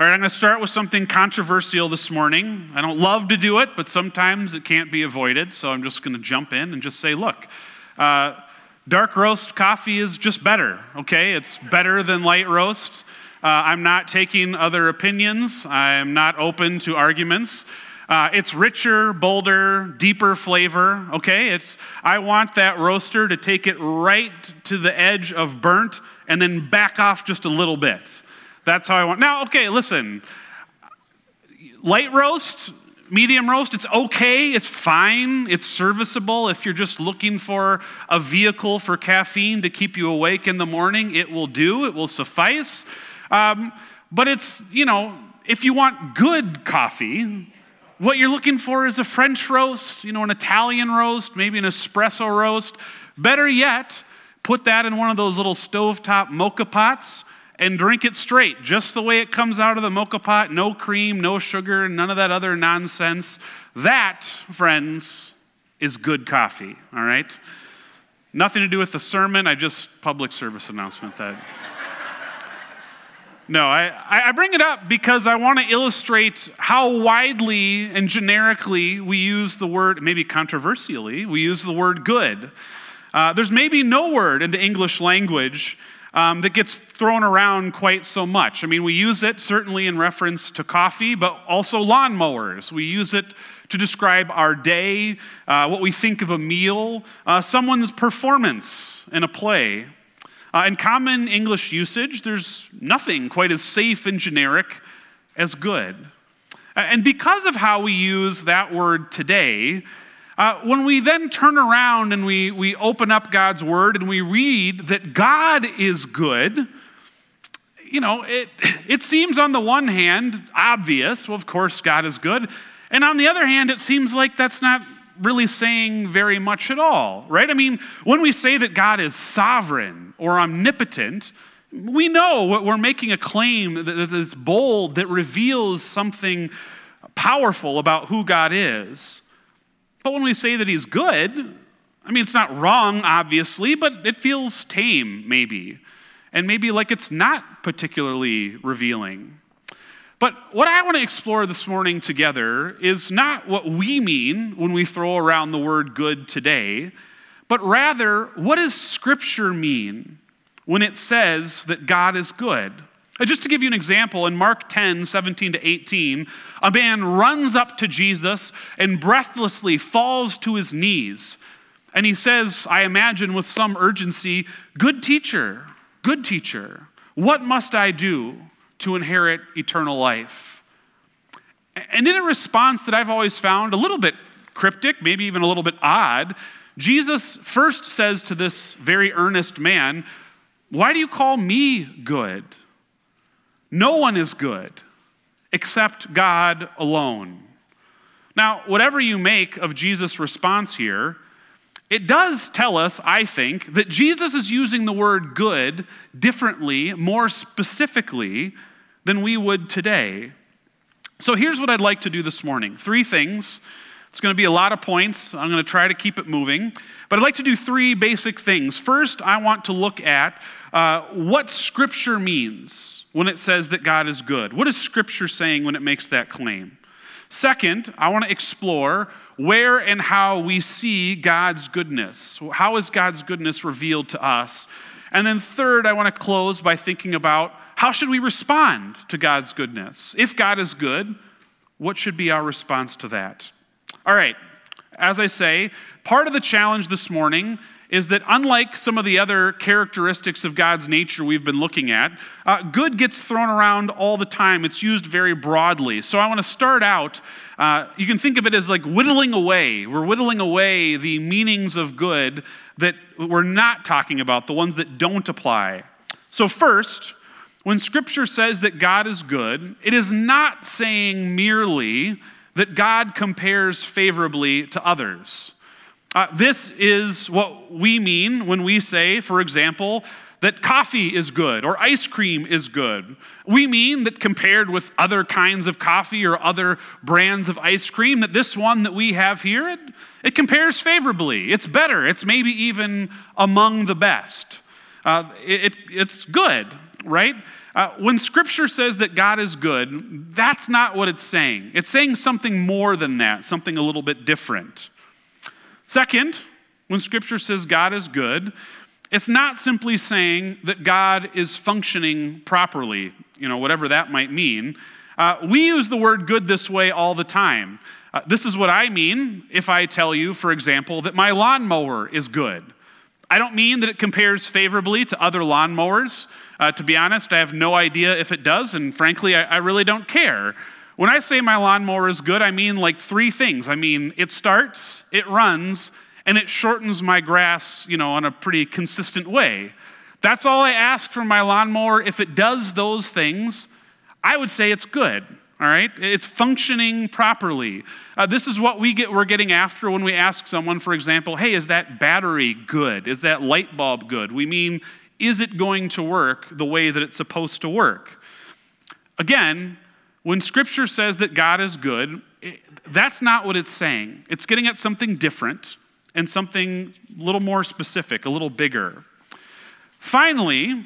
All right, I'm going to start with something controversial this morning. I don't love to do it, but sometimes it can't be avoided. So I'm just going to jump in and just say, look, uh, dark roast coffee is just better, okay? It's better than light roast. Uh, I'm not taking other opinions, I'm not open to arguments. Uh, it's richer, bolder, deeper flavor, okay? It's, I want that roaster to take it right to the edge of burnt and then back off just a little bit. That's how I want. Now, okay, listen. Light roast, medium roast, it's okay, it's fine, it's serviceable. If you're just looking for a vehicle for caffeine to keep you awake in the morning, it will do, it will suffice. Um, but it's, you know, if you want good coffee, what you're looking for is a French roast, you know, an Italian roast, maybe an espresso roast. Better yet, put that in one of those little stovetop mocha pots and drink it straight, just the way it comes out of the mocha pot no cream, no sugar, none of that other nonsense. That, friends, is good coffee, all right? Nothing to do with the sermon, I just public service announcement that. No, I, I bring it up because I want to illustrate how widely and generically we use the word, maybe controversially, we use the word good. Uh, there's maybe no word in the English language um, that gets thrown around quite so much. I mean, we use it certainly in reference to coffee, but also lawnmowers. We use it to describe our day, uh, what we think of a meal, uh, someone's performance in a play. Uh, in common English usage, there's nothing quite as safe and generic as good. And because of how we use that word today, uh, when we then turn around and we, we open up God's word and we read that God is good, you know, it, it seems on the one hand obvious, well, of course, God is good. And on the other hand, it seems like that's not really saying very much at all, right? I mean, when we say that God is sovereign or omnipotent, we know we're making a claim that's bold, that reveals something powerful about who God is. But when we say that he's good, I mean, it's not wrong, obviously, but it feels tame, maybe. And maybe like it's not particularly revealing. But what I want to explore this morning together is not what we mean when we throw around the word good today, but rather, what does Scripture mean when it says that God is good? Uh, just to give you an example, in Mark 10, 17 to 18, a man runs up to Jesus and breathlessly falls to his knees. And he says, I imagine with some urgency, Good teacher, good teacher, what must I do to inherit eternal life? And in a response that I've always found a little bit cryptic, maybe even a little bit odd, Jesus first says to this very earnest man, Why do you call me good? No one is good except God alone. Now, whatever you make of Jesus' response here, it does tell us, I think, that Jesus is using the word good differently, more specifically than we would today. So here's what I'd like to do this morning three things. It's going to be a lot of points. I'm going to try to keep it moving. But I'd like to do three basic things. First, I want to look at uh, what Scripture means when it says that God is good? What is Scripture saying when it makes that claim? Second, I want to explore where and how we see God's goodness. How is God's goodness revealed to us? And then third, I want to close by thinking about how should we respond to God's goodness? If God is good, what should be our response to that? All right, as I say, part of the challenge this morning is that unlike some of the other characteristics of God's nature we've been looking at, uh, good gets thrown around all the time. It's used very broadly. So I want to start out, uh, you can think of it as like whittling away. We're whittling away the meanings of good that we're not talking about, the ones that don't apply. So, first, when Scripture says that God is good, it is not saying merely that God compares favorably to others. Uh, this is what we mean when we say, for example, that coffee is good or ice cream is good. We mean that compared with other kinds of coffee or other brands of ice cream, that this one that we have here, it, it compares favorably. It's better. It's maybe even among the best. Uh, it, it's good. right? Uh, when scripture says that God is good, that's not what it's saying. It's saying something more than that, something a little bit different. Second, when scripture says God is good, it's not simply saying that God is functioning properly, you know, whatever that might mean. Uh, we use the word good this way all the time. Uh, this is what I mean if I tell you, for example, that my lawnmower is good. I don't mean that it compares favorably to other lawnmowers. Uh, to be honest, I have no idea if it does, and frankly, I, I really don't care. When I say my lawnmower is good, I mean like three things. I mean, it starts, it runs, and it shortens my grass, you know, in a pretty consistent way. That's all I ask from my lawnmower. If it does those things, I would say it's good all right? It's functioning properly. Uh, this is what we get, we're getting after when we ask someone, for example, hey, is that battery good? Is that light bulb good? We mean, is it going to work the way that it's supposed to work? Again, when Scripture says that God is good, that's not what it's saying. It's getting at something different and something a little more specific, a little bigger. Finally,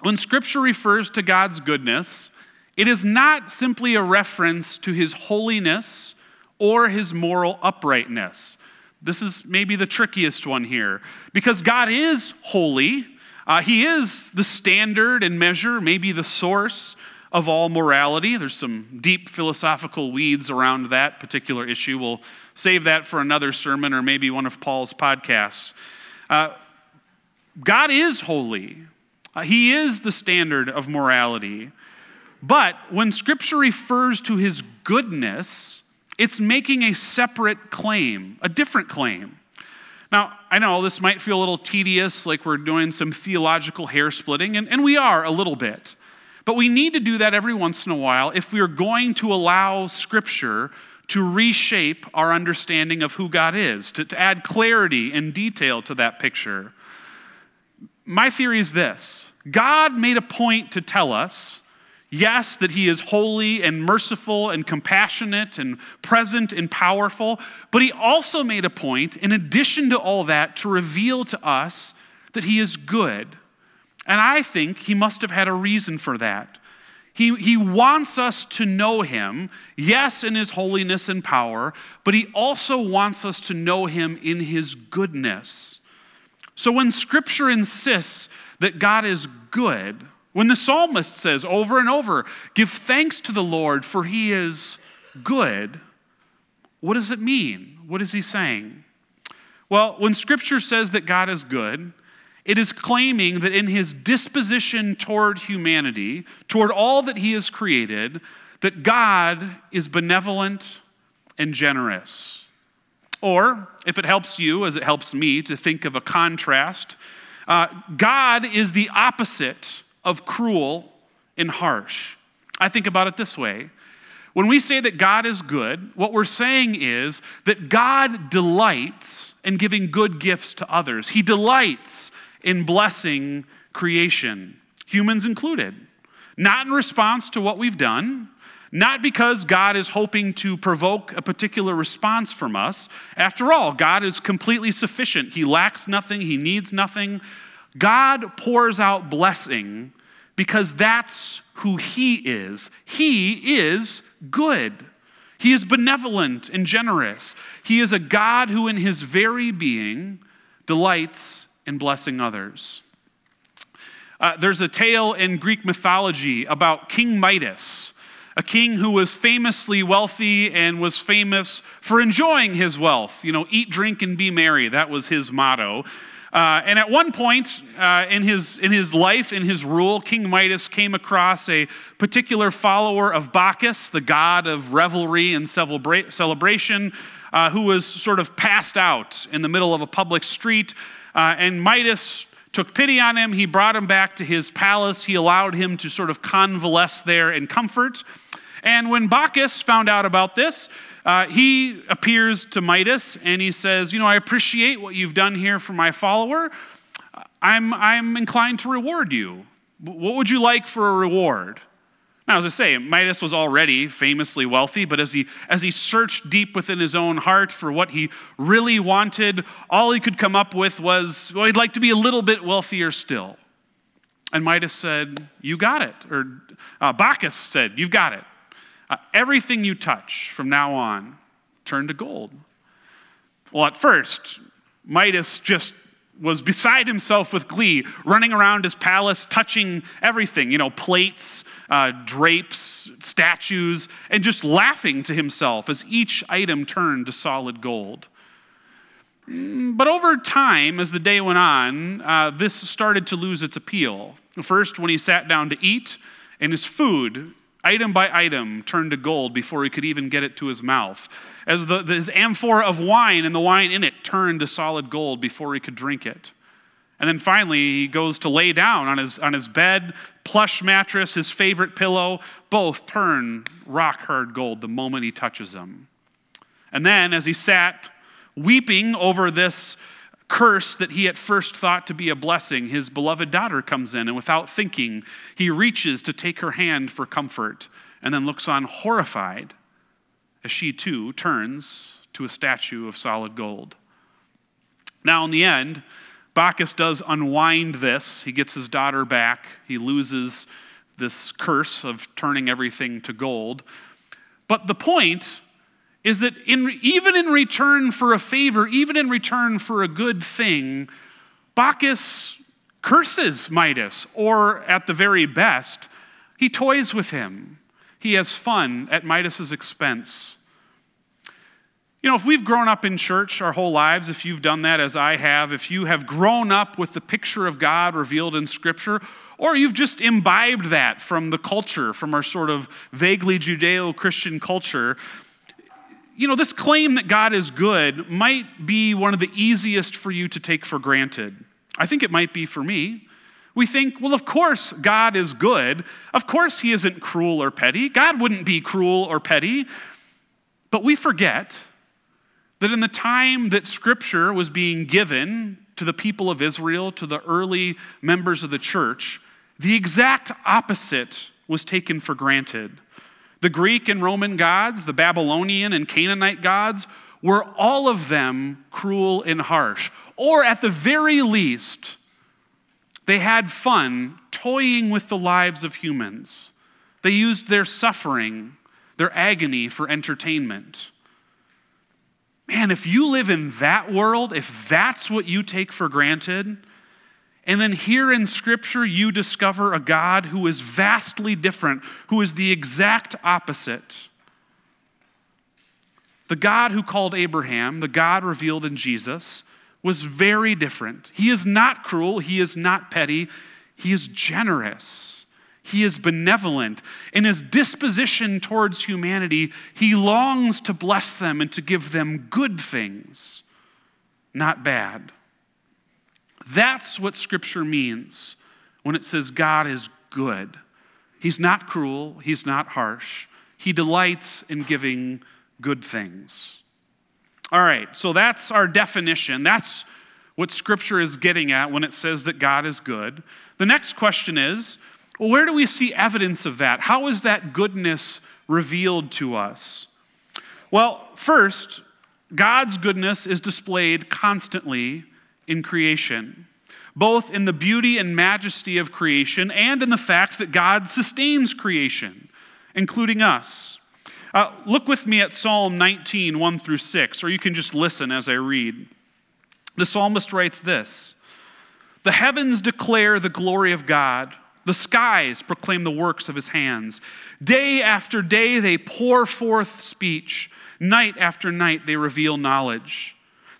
when Scripture refers to God's goodness, it is not simply a reference to his holiness or his moral uprightness. This is maybe the trickiest one here because God is holy. Uh, he is the standard and measure, maybe the source of all morality. There's some deep philosophical weeds around that particular issue. We'll save that for another sermon or maybe one of Paul's podcasts. Uh, God is holy, uh, He is the standard of morality. But when Scripture refers to his goodness, it's making a separate claim, a different claim. Now, I know this might feel a little tedious, like we're doing some theological hair splitting, and, and we are a little bit. But we need to do that every once in a while if we're going to allow Scripture to reshape our understanding of who God is, to, to add clarity and detail to that picture. My theory is this God made a point to tell us Yes, that he is holy and merciful and compassionate and present and powerful, but he also made a point, in addition to all that, to reveal to us that he is good. And I think he must have had a reason for that. He, he wants us to know him, yes, in his holiness and power, but he also wants us to know him in his goodness. So when scripture insists that God is good, when the psalmist says over and over, Give thanks to the Lord, for he is good, what does it mean? What is he saying? Well, when scripture says that God is good, it is claiming that in his disposition toward humanity, toward all that he has created, that God is benevolent and generous. Or, if it helps you, as it helps me, to think of a contrast, uh, God is the opposite of cruel and harsh. I think about it this way. When we say that God is good, what we're saying is that God delights in giving good gifts to others. He delights in blessing creation, humans included. Not in response to what we've done, not because God is hoping to provoke a particular response from us. After all, God is completely sufficient. He lacks nothing, He needs nothing. God pours out blessing because that's who He is. He is good. He is benevolent and generous. He is a God who, in His very being, delights in blessing others. Uh, there's a tale in Greek mythology about King Midas, a king who was famously wealthy and was famous for enjoying his wealth. You know, eat, drink, and be merry. That was his motto. Uh, and at one point uh, in, his, in his life, in his rule, King Midas came across a particular follower of Bacchus, the god of revelry and celebra- celebration, uh, who was sort of passed out in the middle of a public street. Uh, and Midas took pity on him. He brought him back to his palace. He allowed him to sort of convalesce there in comfort. And when Bacchus found out about this, uh, he appears to Midas and he says, You know, I appreciate what you've done here for my follower. I'm, I'm inclined to reward you. What would you like for a reward? Now, as I say, Midas was already famously wealthy, but as he, as he searched deep within his own heart for what he really wanted, all he could come up with was, well, he'd like to be a little bit wealthier still. And Midas said, You got it. Or uh, Bacchus said, You've got it. Uh, everything you touch from now on, turn to gold. Well, at first, Midas just was beside himself with glee, running around his palace, touching everything, you know, plates, uh, drapes, statues, and just laughing to himself as each item turned to solid gold. Mm, but over time, as the day went on, uh, this started to lose its appeal. First, when he sat down to eat, and his food, item by item, turned to gold before he could even get it to his mouth as the, his amphora of wine and the wine in it turned to solid gold before he could drink it. And then finally, he goes to lay down on his, on his bed, plush mattress, his favorite pillow, both turn rock hard gold the moment he touches them. And then, as he sat weeping over this curse that he at first thought to be a blessing, his beloved daughter comes in, and without thinking, he reaches to take her hand for comfort and then looks on horrified as she too turns to a statue of solid gold. Now, in the end, Bacchus does unwind this. He gets his daughter back. He loses this curse of turning everything to gold. But the point is that in, even in return for a favor, even in return for a good thing, Bacchus curses Midas, or at the very best, he toys with him. He has fun at Midas's expense. You know, if we've grown up in church our whole lives, if you've done that as I have, if you have grown up with the picture of God revealed in Scripture, or you've just imbibed that from the culture, from our sort of vaguely Judeo Christian culture, you know, this claim that God is good might be one of the easiest for you to take for granted. I think it might be for me. We think, well, of course, God is good. Of course, He isn't cruel or petty. God wouldn't be cruel or petty. But we forget that in the time that Scripture was being given to the people of Israel, to the early members of the church, the exact opposite was taken for granted. The Greek and Roman gods, the Babylonian and Canaanite gods, were all of them cruel and harsh. Or at the very least, they had fun toying with the lives of humans. They used their suffering, their agony for entertainment. Man, if you live in that world, if that's what you take for granted, and then here in Scripture you discover a God who is vastly different, who is the exact opposite. The God who called Abraham, the God revealed in Jesus, was very different. He is not cruel, he is not petty, he is generous. He is benevolent. In his disposition towards humanity, he longs to bless them and to give them good things, not bad. That's what Scripture means when it says God is good. He's not cruel, He's not harsh. He delights in giving good things. All right, so that's our definition. That's what Scripture is getting at when it says that God is good. The next question is well, where do we see evidence of that? How is that goodness revealed to us? Well, first, God's goodness is displayed constantly in creation, both in the beauty and majesty of creation and in the fact that God sustains creation, including us. Uh, look with me at Psalm 19, 1 through 6, or you can just listen as I read. The psalmist writes this The heavens declare the glory of God. The skies proclaim the works of his hands. Day after day they pour forth speech. Night after night they reveal knowledge.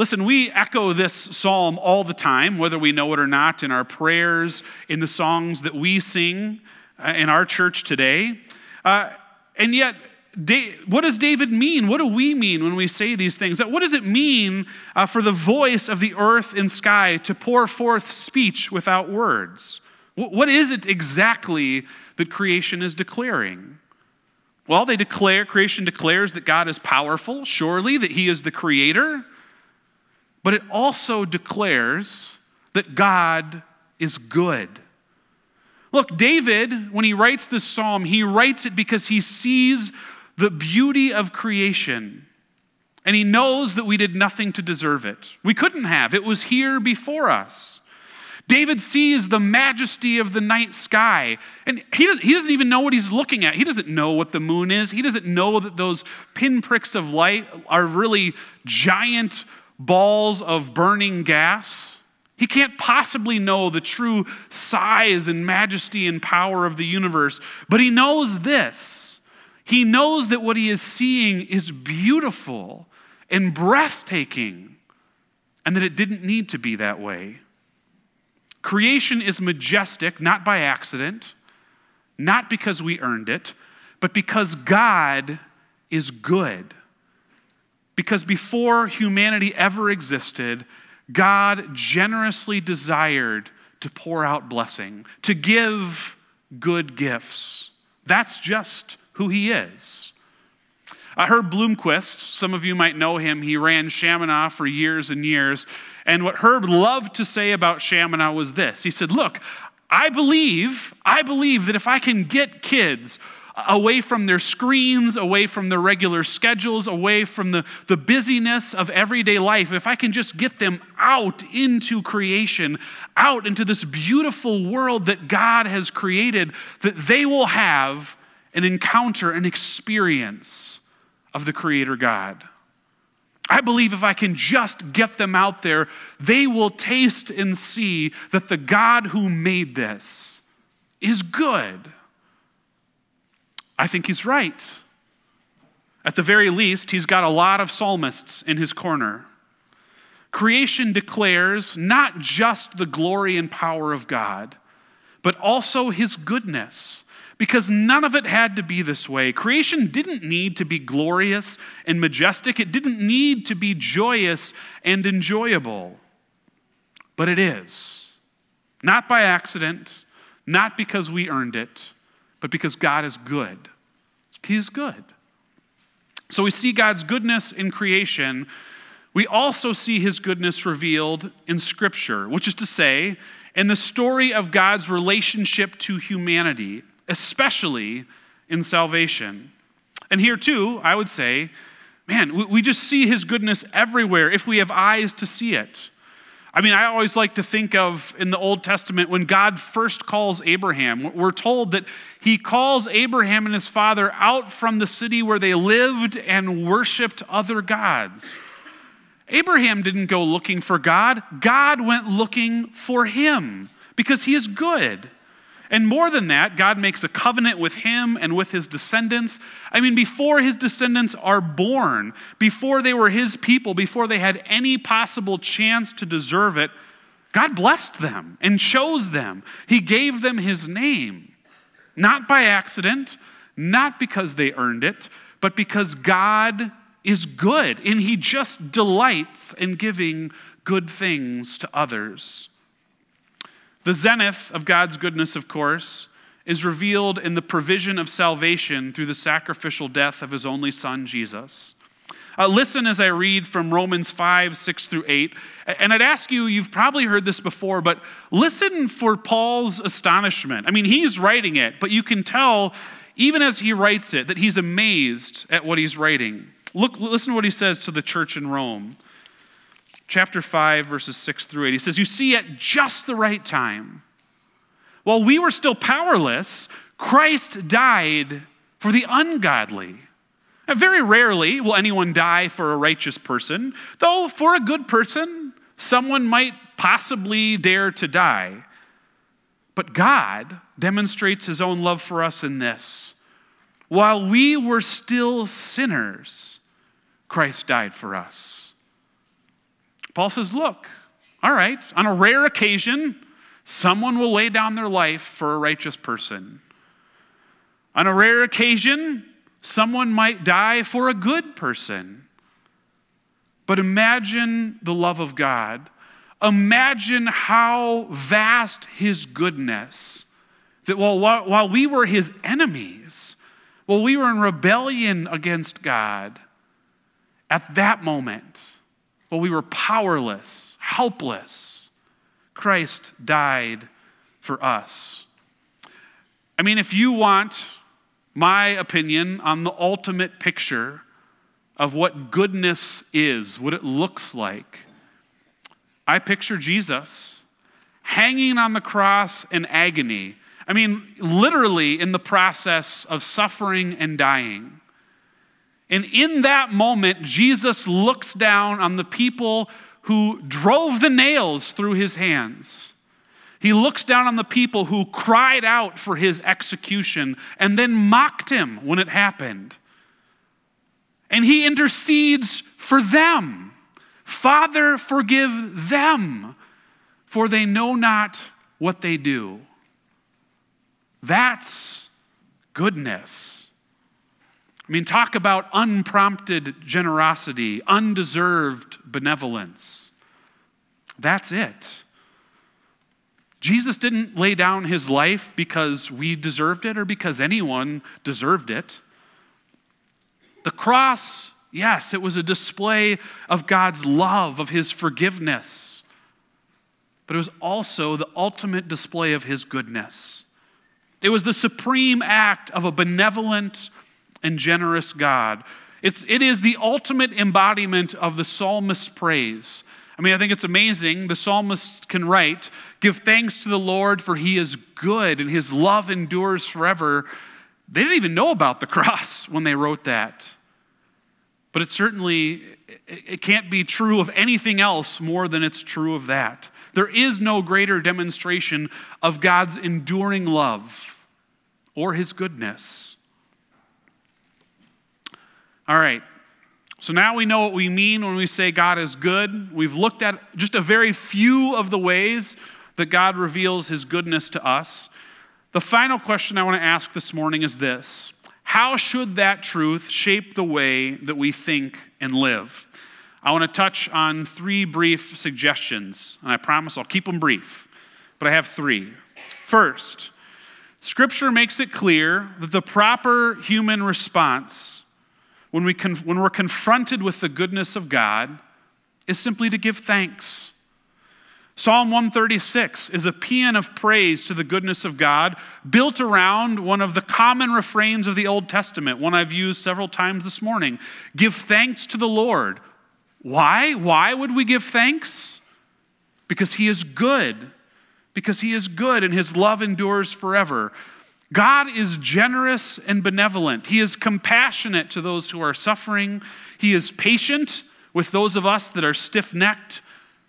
Listen, we echo this psalm all the time, whether we know it or not, in our prayers, in the songs that we sing uh, in our church today. Uh, and yet, what does David mean? What do we mean when we say these things? What does it mean uh, for the voice of the earth and sky to pour forth speech without words? What is it exactly that creation is declaring? Well, they declare, creation declares that God is powerful, surely, that He is the creator, but it also declares that God is good. Look, David, when he writes this psalm, he writes it because he sees the beauty of creation. And he knows that we did nothing to deserve it. We couldn't have, it was here before us. David sees the majesty of the night sky, and he, he doesn't even know what he's looking at. He doesn't know what the moon is. He doesn't know that those pinpricks of light are really giant balls of burning gas. He can't possibly know the true size and majesty and power of the universe, but he knows this. He knows that what he is seeing is beautiful and breathtaking, and that it didn't need to be that way. Creation is majestic, not by accident, not because we earned it, but because God is good. Because before humanity ever existed, God generously desired to pour out blessing, to give good gifts. That's just who He is. I Herb Bloomquist, some of you might know him, he ran Chaminade for years and years. And what Herb loved to say about Chaminade was this He said, Look, I believe, I believe that if I can get kids away from their screens, away from their regular schedules, away from the, the busyness of everyday life, if I can just get them out into creation, out into this beautiful world that God has created, that they will have an encounter, an experience of the Creator God. I believe if I can just get them out there, they will taste and see that the God who made this is good. I think he's right. At the very least, he's got a lot of psalmists in his corner. Creation declares not just the glory and power of God, but also his goodness because none of it had to be this way. Creation didn't need to be glorious and majestic, it didn't need to be joyous and enjoyable. But it is. Not by accident, not because we earned it, but because God is good. He is good. So we see God's goodness in creation. We also see his goodness revealed in Scripture, which is to say, in the story of God's relationship to humanity especially in salvation. And here, too, I would say, man, we just see his goodness everywhere if we have eyes to see it. I mean, I always like to think of in the Old Testament when God first calls Abraham, we're told that he calls Abraham and his father out from the city where they lived and worshiped other gods. Abraham didn't go looking for God, God went looking for him because he is good. And more than that, God makes a covenant with him and with his descendants. I mean, before his descendants are born, before they were his people, before they had any possible chance to deserve it, God blessed them and chose them. He gave them his name, not by accident, not because they earned it, but because God is good and he just delights in giving good things to others. The zenith of God's goodness, of course, is revealed in the provision of salvation through the sacrificial death of his only son, Jesus. Uh, listen as I read from Romans 5, 6 through 8. And I'd ask you, you've probably heard this before, but listen for Paul's astonishment. I mean, he's writing it, but you can tell, even as he writes it, that he's amazed at what he's writing. Look, listen to what he says to the church in Rome chapter 5, verses 6 through 8. He says, You see, at just the right time, while we were still powerless, Christ died for the ungodly. Now, very rarely will anyone die for a righteous person, though for a good person, someone might possibly dare to die. But God demonstrates his own love for us in this. While we were still sinners, Christ died for us. Paul says, Look, all right, on a rare occasion, someone will lay down their life for a righteous person. On a rare occasion, someone might die for a good person. But imagine the love of God. imagine how vast his goodness that while, while we were his enemies, while we were in rebellion against God, at that moment, while we were powerless, helpless, Christ died for us. I mean, if you want my opinion on the ultimate picture of what goodness is, what it looks like, I picture Jesus hanging on the cross in agony. I mean, literally in the process of suffering and dying. And in that moment, Jesus looks down on the people who drove the nails through his hands. He looks down on the people who cried out for his execution and then mocked him when it happened. And he intercedes for them. Father, forgive them, for they know not what they do. That's goodness. I mean, talk about unprompted generosity, undeserved benevolence. That's it. Jesus didn't lay down his life because we deserved it or because anyone deserved it. The cross Yes, it was a display of God's love, of His forgiveness, but it was also the ultimate display of His goodness. It was the supreme act of a benevolent and generous God. It's, it is the ultimate embodiment of the psalmist's praise. I mean, I think it's amazing. The psalmist can write, Give thanks to the Lord, for he is good, and his love endures forever. They didn't even know about the cross when they wrote that. But it certainly it can't be true of anything else more than it's true of that. There is no greater demonstration of God's enduring love or his goodness. All right. So now we know what we mean when we say God is good. We've looked at just a very few of the ways that God reveals his goodness to us. The final question I want to ask this morning is this how should that truth shape the way that we think and live? I want to touch on three brief suggestions, and I promise I'll keep them brief, but I have three. First, Scripture makes it clear that the proper human response when, we con- when we're confronted with the goodness of God is simply to give thanks. Psalm 136 is a paean of praise to the goodness of God, built around one of the common refrains of the Old Testament, one I've used several times this morning. Give thanks to the Lord. Why? Why would we give thanks? Because He is good. Because He is good and His love endures forever. God is generous and benevolent. He is compassionate to those who are suffering. He is patient with those of us that are stiff necked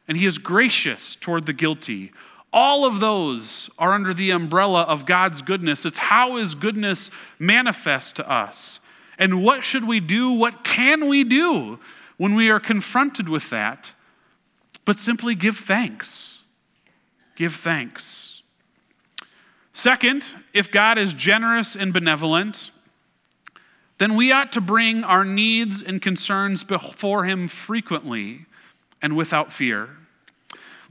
and he is gracious toward the guilty. All of those are under the umbrella of God's goodness. It's how his goodness manifests to us. And what should we do? What can we do when we are confronted with that? But simply give thanks. Give thanks. Second, if God is generous and benevolent, then we ought to bring our needs and concerns before Him frequently and without fear.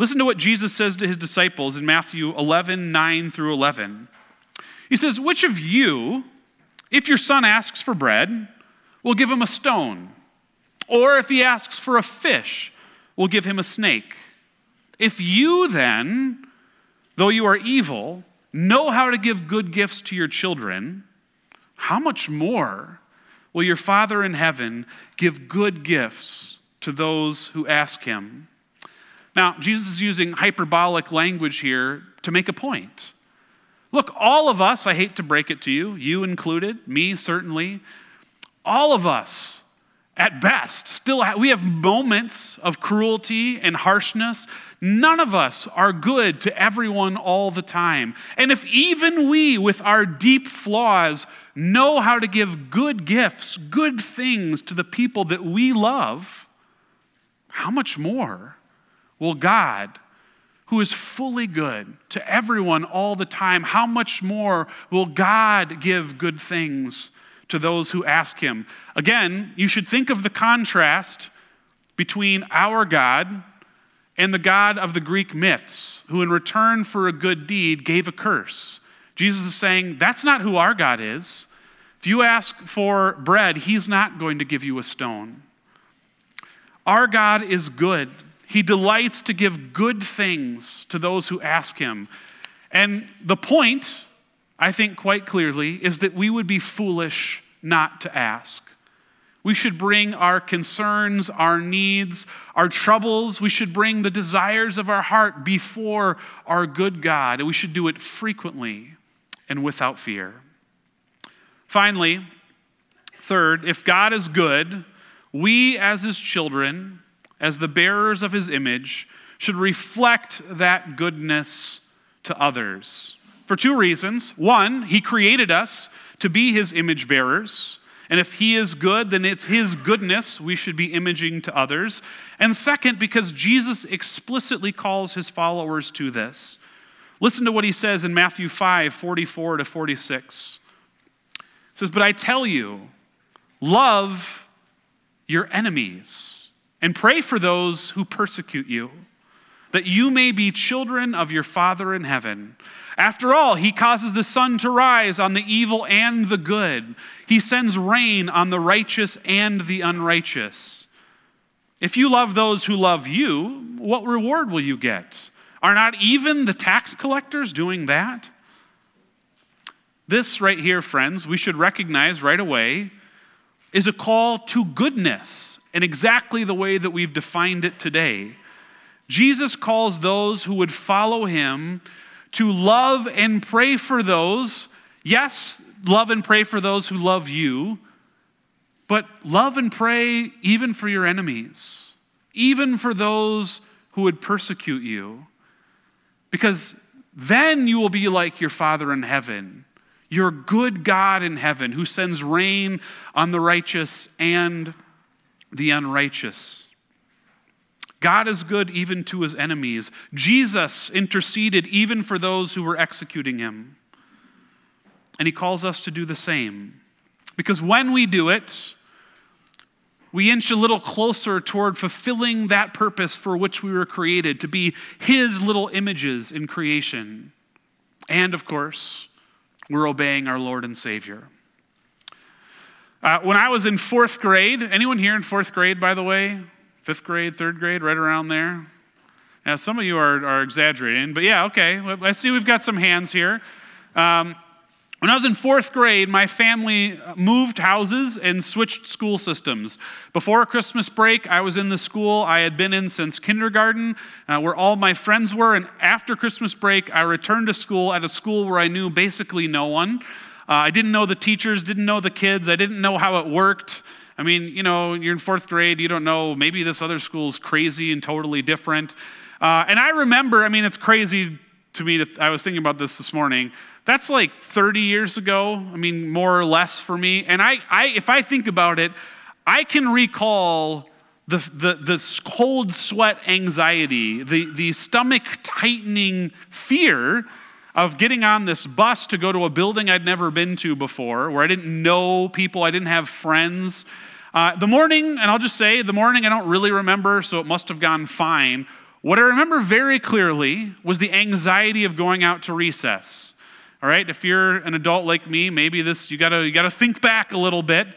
Listen to what Jesus says to his disciples in Matthew 11, 9 through 11. He says, Which of you, if your son asks for bread, will give him a stone? Or if he asks for a fish, will give him a snake? If you then, though you are evil, know how to give good gifts to your children, how much more will your Father in heaven give good gifts to those who ask him? Now, Jesus is using hyperbolic language here to make a point. Look, all of us, I hate to break it to you, you included, me certainly, all of us, at best, still we have moments of cruelty and harshness. None of us are good to everyone all the time. And if even we, with our deep flaws, know how to give good gifts, good things to the people that we love, how much more will God, who is fully good to everyone all the time, how much more will God give good things to those who ask Him? Again, you should think of the contrast between our God and the God of the Greek myths, who in return for a good deed gave a curse. Jesus is saying, that's not who our God is. If you ask for bread, he's not going to give you a stone. Our God is good. He delights to give good things to those who ask him. And the point, I think quite clearly, is that we would be foolish not to ask. We should bring our concerns, our needs, our troubles. We should bring the desires of our heart before our good God, and we should do it frequently and without fear. Finally, third, if God is good, we as his children, as the bearers of his image, should reflect that goodness to others. For two reasons. One, he created us to be his image bearers. And if he is good, then it's his goodness we should be imaging to others. And second, because Jesus explicitly calls his followers to this. Listen to what he says in Matthew 5 44 to 46. He says, But I tell you, love your enemies and pray for those who persecute you, that you may be children of your Father in heaven. After all, he causes the sun to rise on the evil and the good. He sends rain on the righteous and the unrighteous. If you love those who love you, what reward will you get? Are not even the tax collectors doing that? This right here, friends, we should recognize right away is a call to goodness in exactly the way that we've defined it today. Jesus calls those who would follow him to love and pray for those, yes, love and pray for those who love you, but love and pray even for your enemies, even for those who would persecute you. Because then you will be like your Father in heaven, your good God in heaven, who sends rain on the righteous and the unrighteous. God is good even to his enemies. Jesus interceded even for those who were executing him. And he calls us to do the same. Because when we do it, we inch a little closer toward fulfilling that purpose for which we were created to be his little images in creation. And of course, we're obeying our Lord and Savior. Uh, when I was in fourth grade, anyone here in fourth grade, by the way? Fifth grade, third grade, right around there. Now, some of you are, are exaggerating, but yeah, okay. I see we've got some hands here. Um, when I was in fourth grade, my family moved houses and switched school systems. Before Christmas break, I was in the school I had been in since kindergarten, uh, where all my friends were. And after Christmas break, I returned to school at a school where I knew basically no one. Uh, I didn't know the teachers, didn't know the kids, I didn't know how it worked. I mean, you know, you're in fourth grade, you don't know, maybe this other school's crazy and totally different. Uh, and I remember, I mean, it's crazy to me, to, I was thinking about this this morning. That's like 30 years ago, I mean, more or less for me. And I, I if I think about it, I can recall the, the, the cold sweat anxiety, the, the stomach tightening fear of getting on this bus to go to a building I'd never been to before, where I didn't know people, I didn't have friends. Uh, the morning, and I'll just say, the morning I don't really remember, so it must have gone fine. What I remember very clearly was the anxiety of going out to recess. All right, if you're an adult like me, maybe this you gotta you gotta think back a little bit.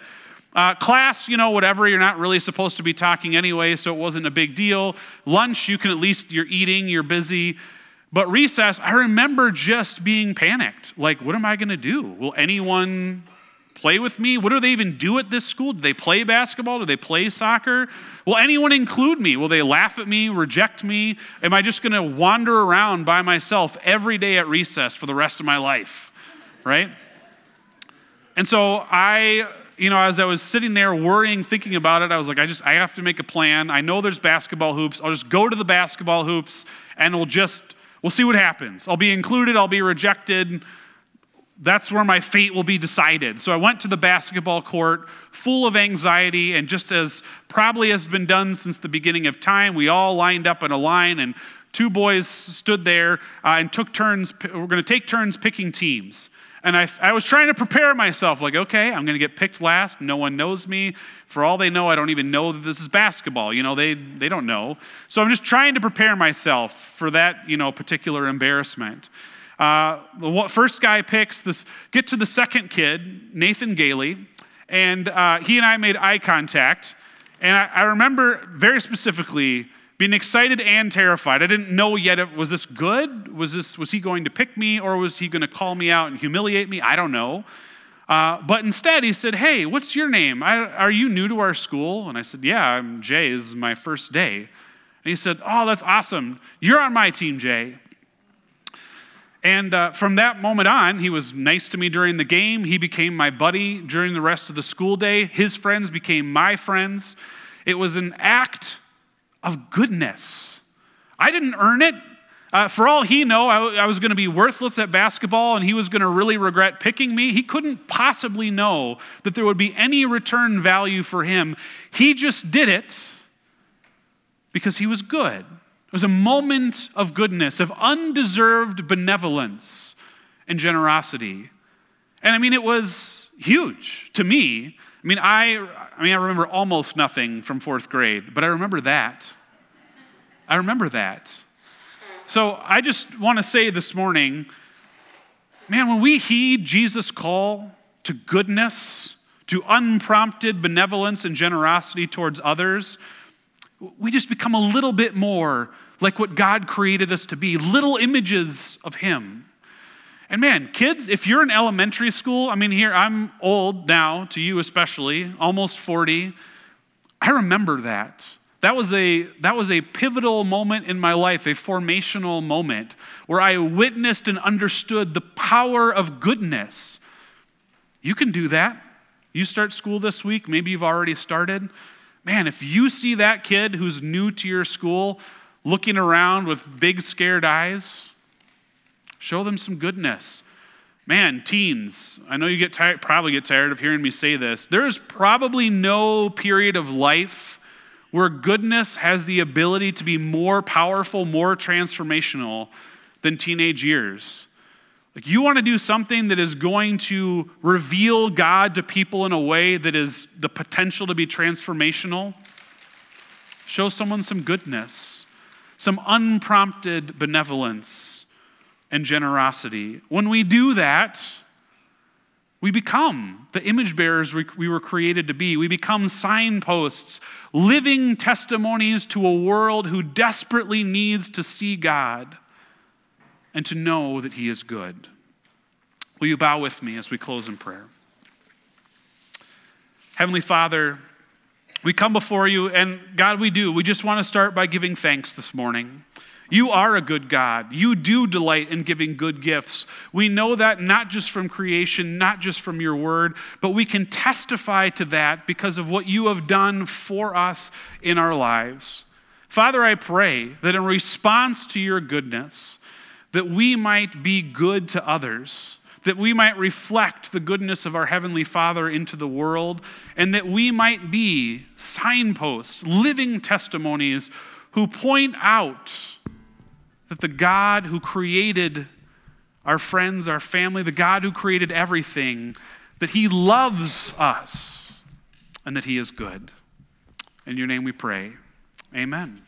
Uh, class, you know, whatever, you're not really supposed to be talking anyway, so it wasn't a big deal. Lunch, you can at least, you're eating, you're busy. But recess, I remember just being panicked. Like, what am I gonna do? Will anyone play with me? What do they even do at this school? Do they play basketball? Do they play soccer? Will anyone include me? Will they laugh at me, reject me? Am I just going to wander around by myself every day at recess for the rest of my life? Right? And so I, you know, as I was sitting there worrying, thinking about it, I was like, I just, I have to make a plan. I know there's basketball hoops. I'll just go to the basketball hoops and we'll just, we'll see what happens. I'll be included, I'll be rejected that's where my fate will be decided. So I went to the basketball court full of anxiety, and just as probably has been done since the beginning of time, we all lined up in a line, and two boys stood there uh, and took turns. We're going to take turns picking teams. And I, I was trying to prepare myself, like, okay, I'm going to get picked last. No one knows me. For all they know, I don't even know that this is basketball. You know, they, they don't know. So I'm just trying to prepare myself for that, you know, particular embarrassment. Uh, the first guy picks this, get to the second kid, Nathan Gailey, and uh, he and I made eye contact. And I, I remember very specifically being excited and terrified. I didn't know yet, was this good? Was, this, was he going to pick me or was he going to call me out and humiliate me? I don't know. Uh, but instead, he said, Hey, what's your name? I, are you new to our school? And I said, Yeah, I'm Jay. This is my first day. And he said, Oh, that's awesome. You're on my team, Jay. And uh, from that moment on, he was nice to me during the game. He became my buddy during the rest of the school day. His friends became my friends. It was an act of goodness. I didn't earn it. Uh, for all he know, I, I was going to be worthless at basketball and he was going to really regret picking me. He couldn't possibly know that there would be any return value for him. He just did it because he was good. It was a moment of goodness, of undeserved benevolence and generosity. And I mean, it was huge to me I mean, I, I mean, I remember almost nothing from fourth grade, but I remember that. I remember that. So I just want to say this morning, man, when we heed Jesus' call to goodness, to unprompted benevolence and generosity towards others, we just become a little bit more like what God created us to be little images of Him. And man, kids, if you're in elementary school, I mean, here, I'm old now, to you especially, almost 40. I remember that. That was, a, that was a pivotal moment in my life, a formational moment where I witnessed and understood the power of goodness. You can do that. You start school this week, maybe you've already started. Man, if you see that kid who's new to your school looking around with big scared eyes, Show them some goodness. Man, teens, I know you get tired, probably get tired of hearing me say this. There's probably no period of life where goodness has the ability to be more powerful, more transformational than teenage years. Like, you want to do something that is going to reveal God to people in a way that is the potential to be transformational? Show someone some goodness, some unprompted benevolence and generosity. When we do that, we become the image bearers we were created to be. We become signposts, living testimonies to a world who desperately needs to see God and to know that He is good. Will you bow with me as we close in prayer? Heavenly Father, we come before you, and God, we do. We just want to start by giving thanks this morning. You are a good God. You do delight in giving good gifts. We know that not just from creation, not just from your word, but we can testify to that because of what you have done for us in our lives. Father, I pray that in response to your goodness, that we might be good to others, that we might reflect the goodness of our Heavenly Father into the world, and that we might be signposts, living testimonies who point out that the God who created our friends, our family, the God who created everything, that He loves us and that He is good. In your name we pray. Amen.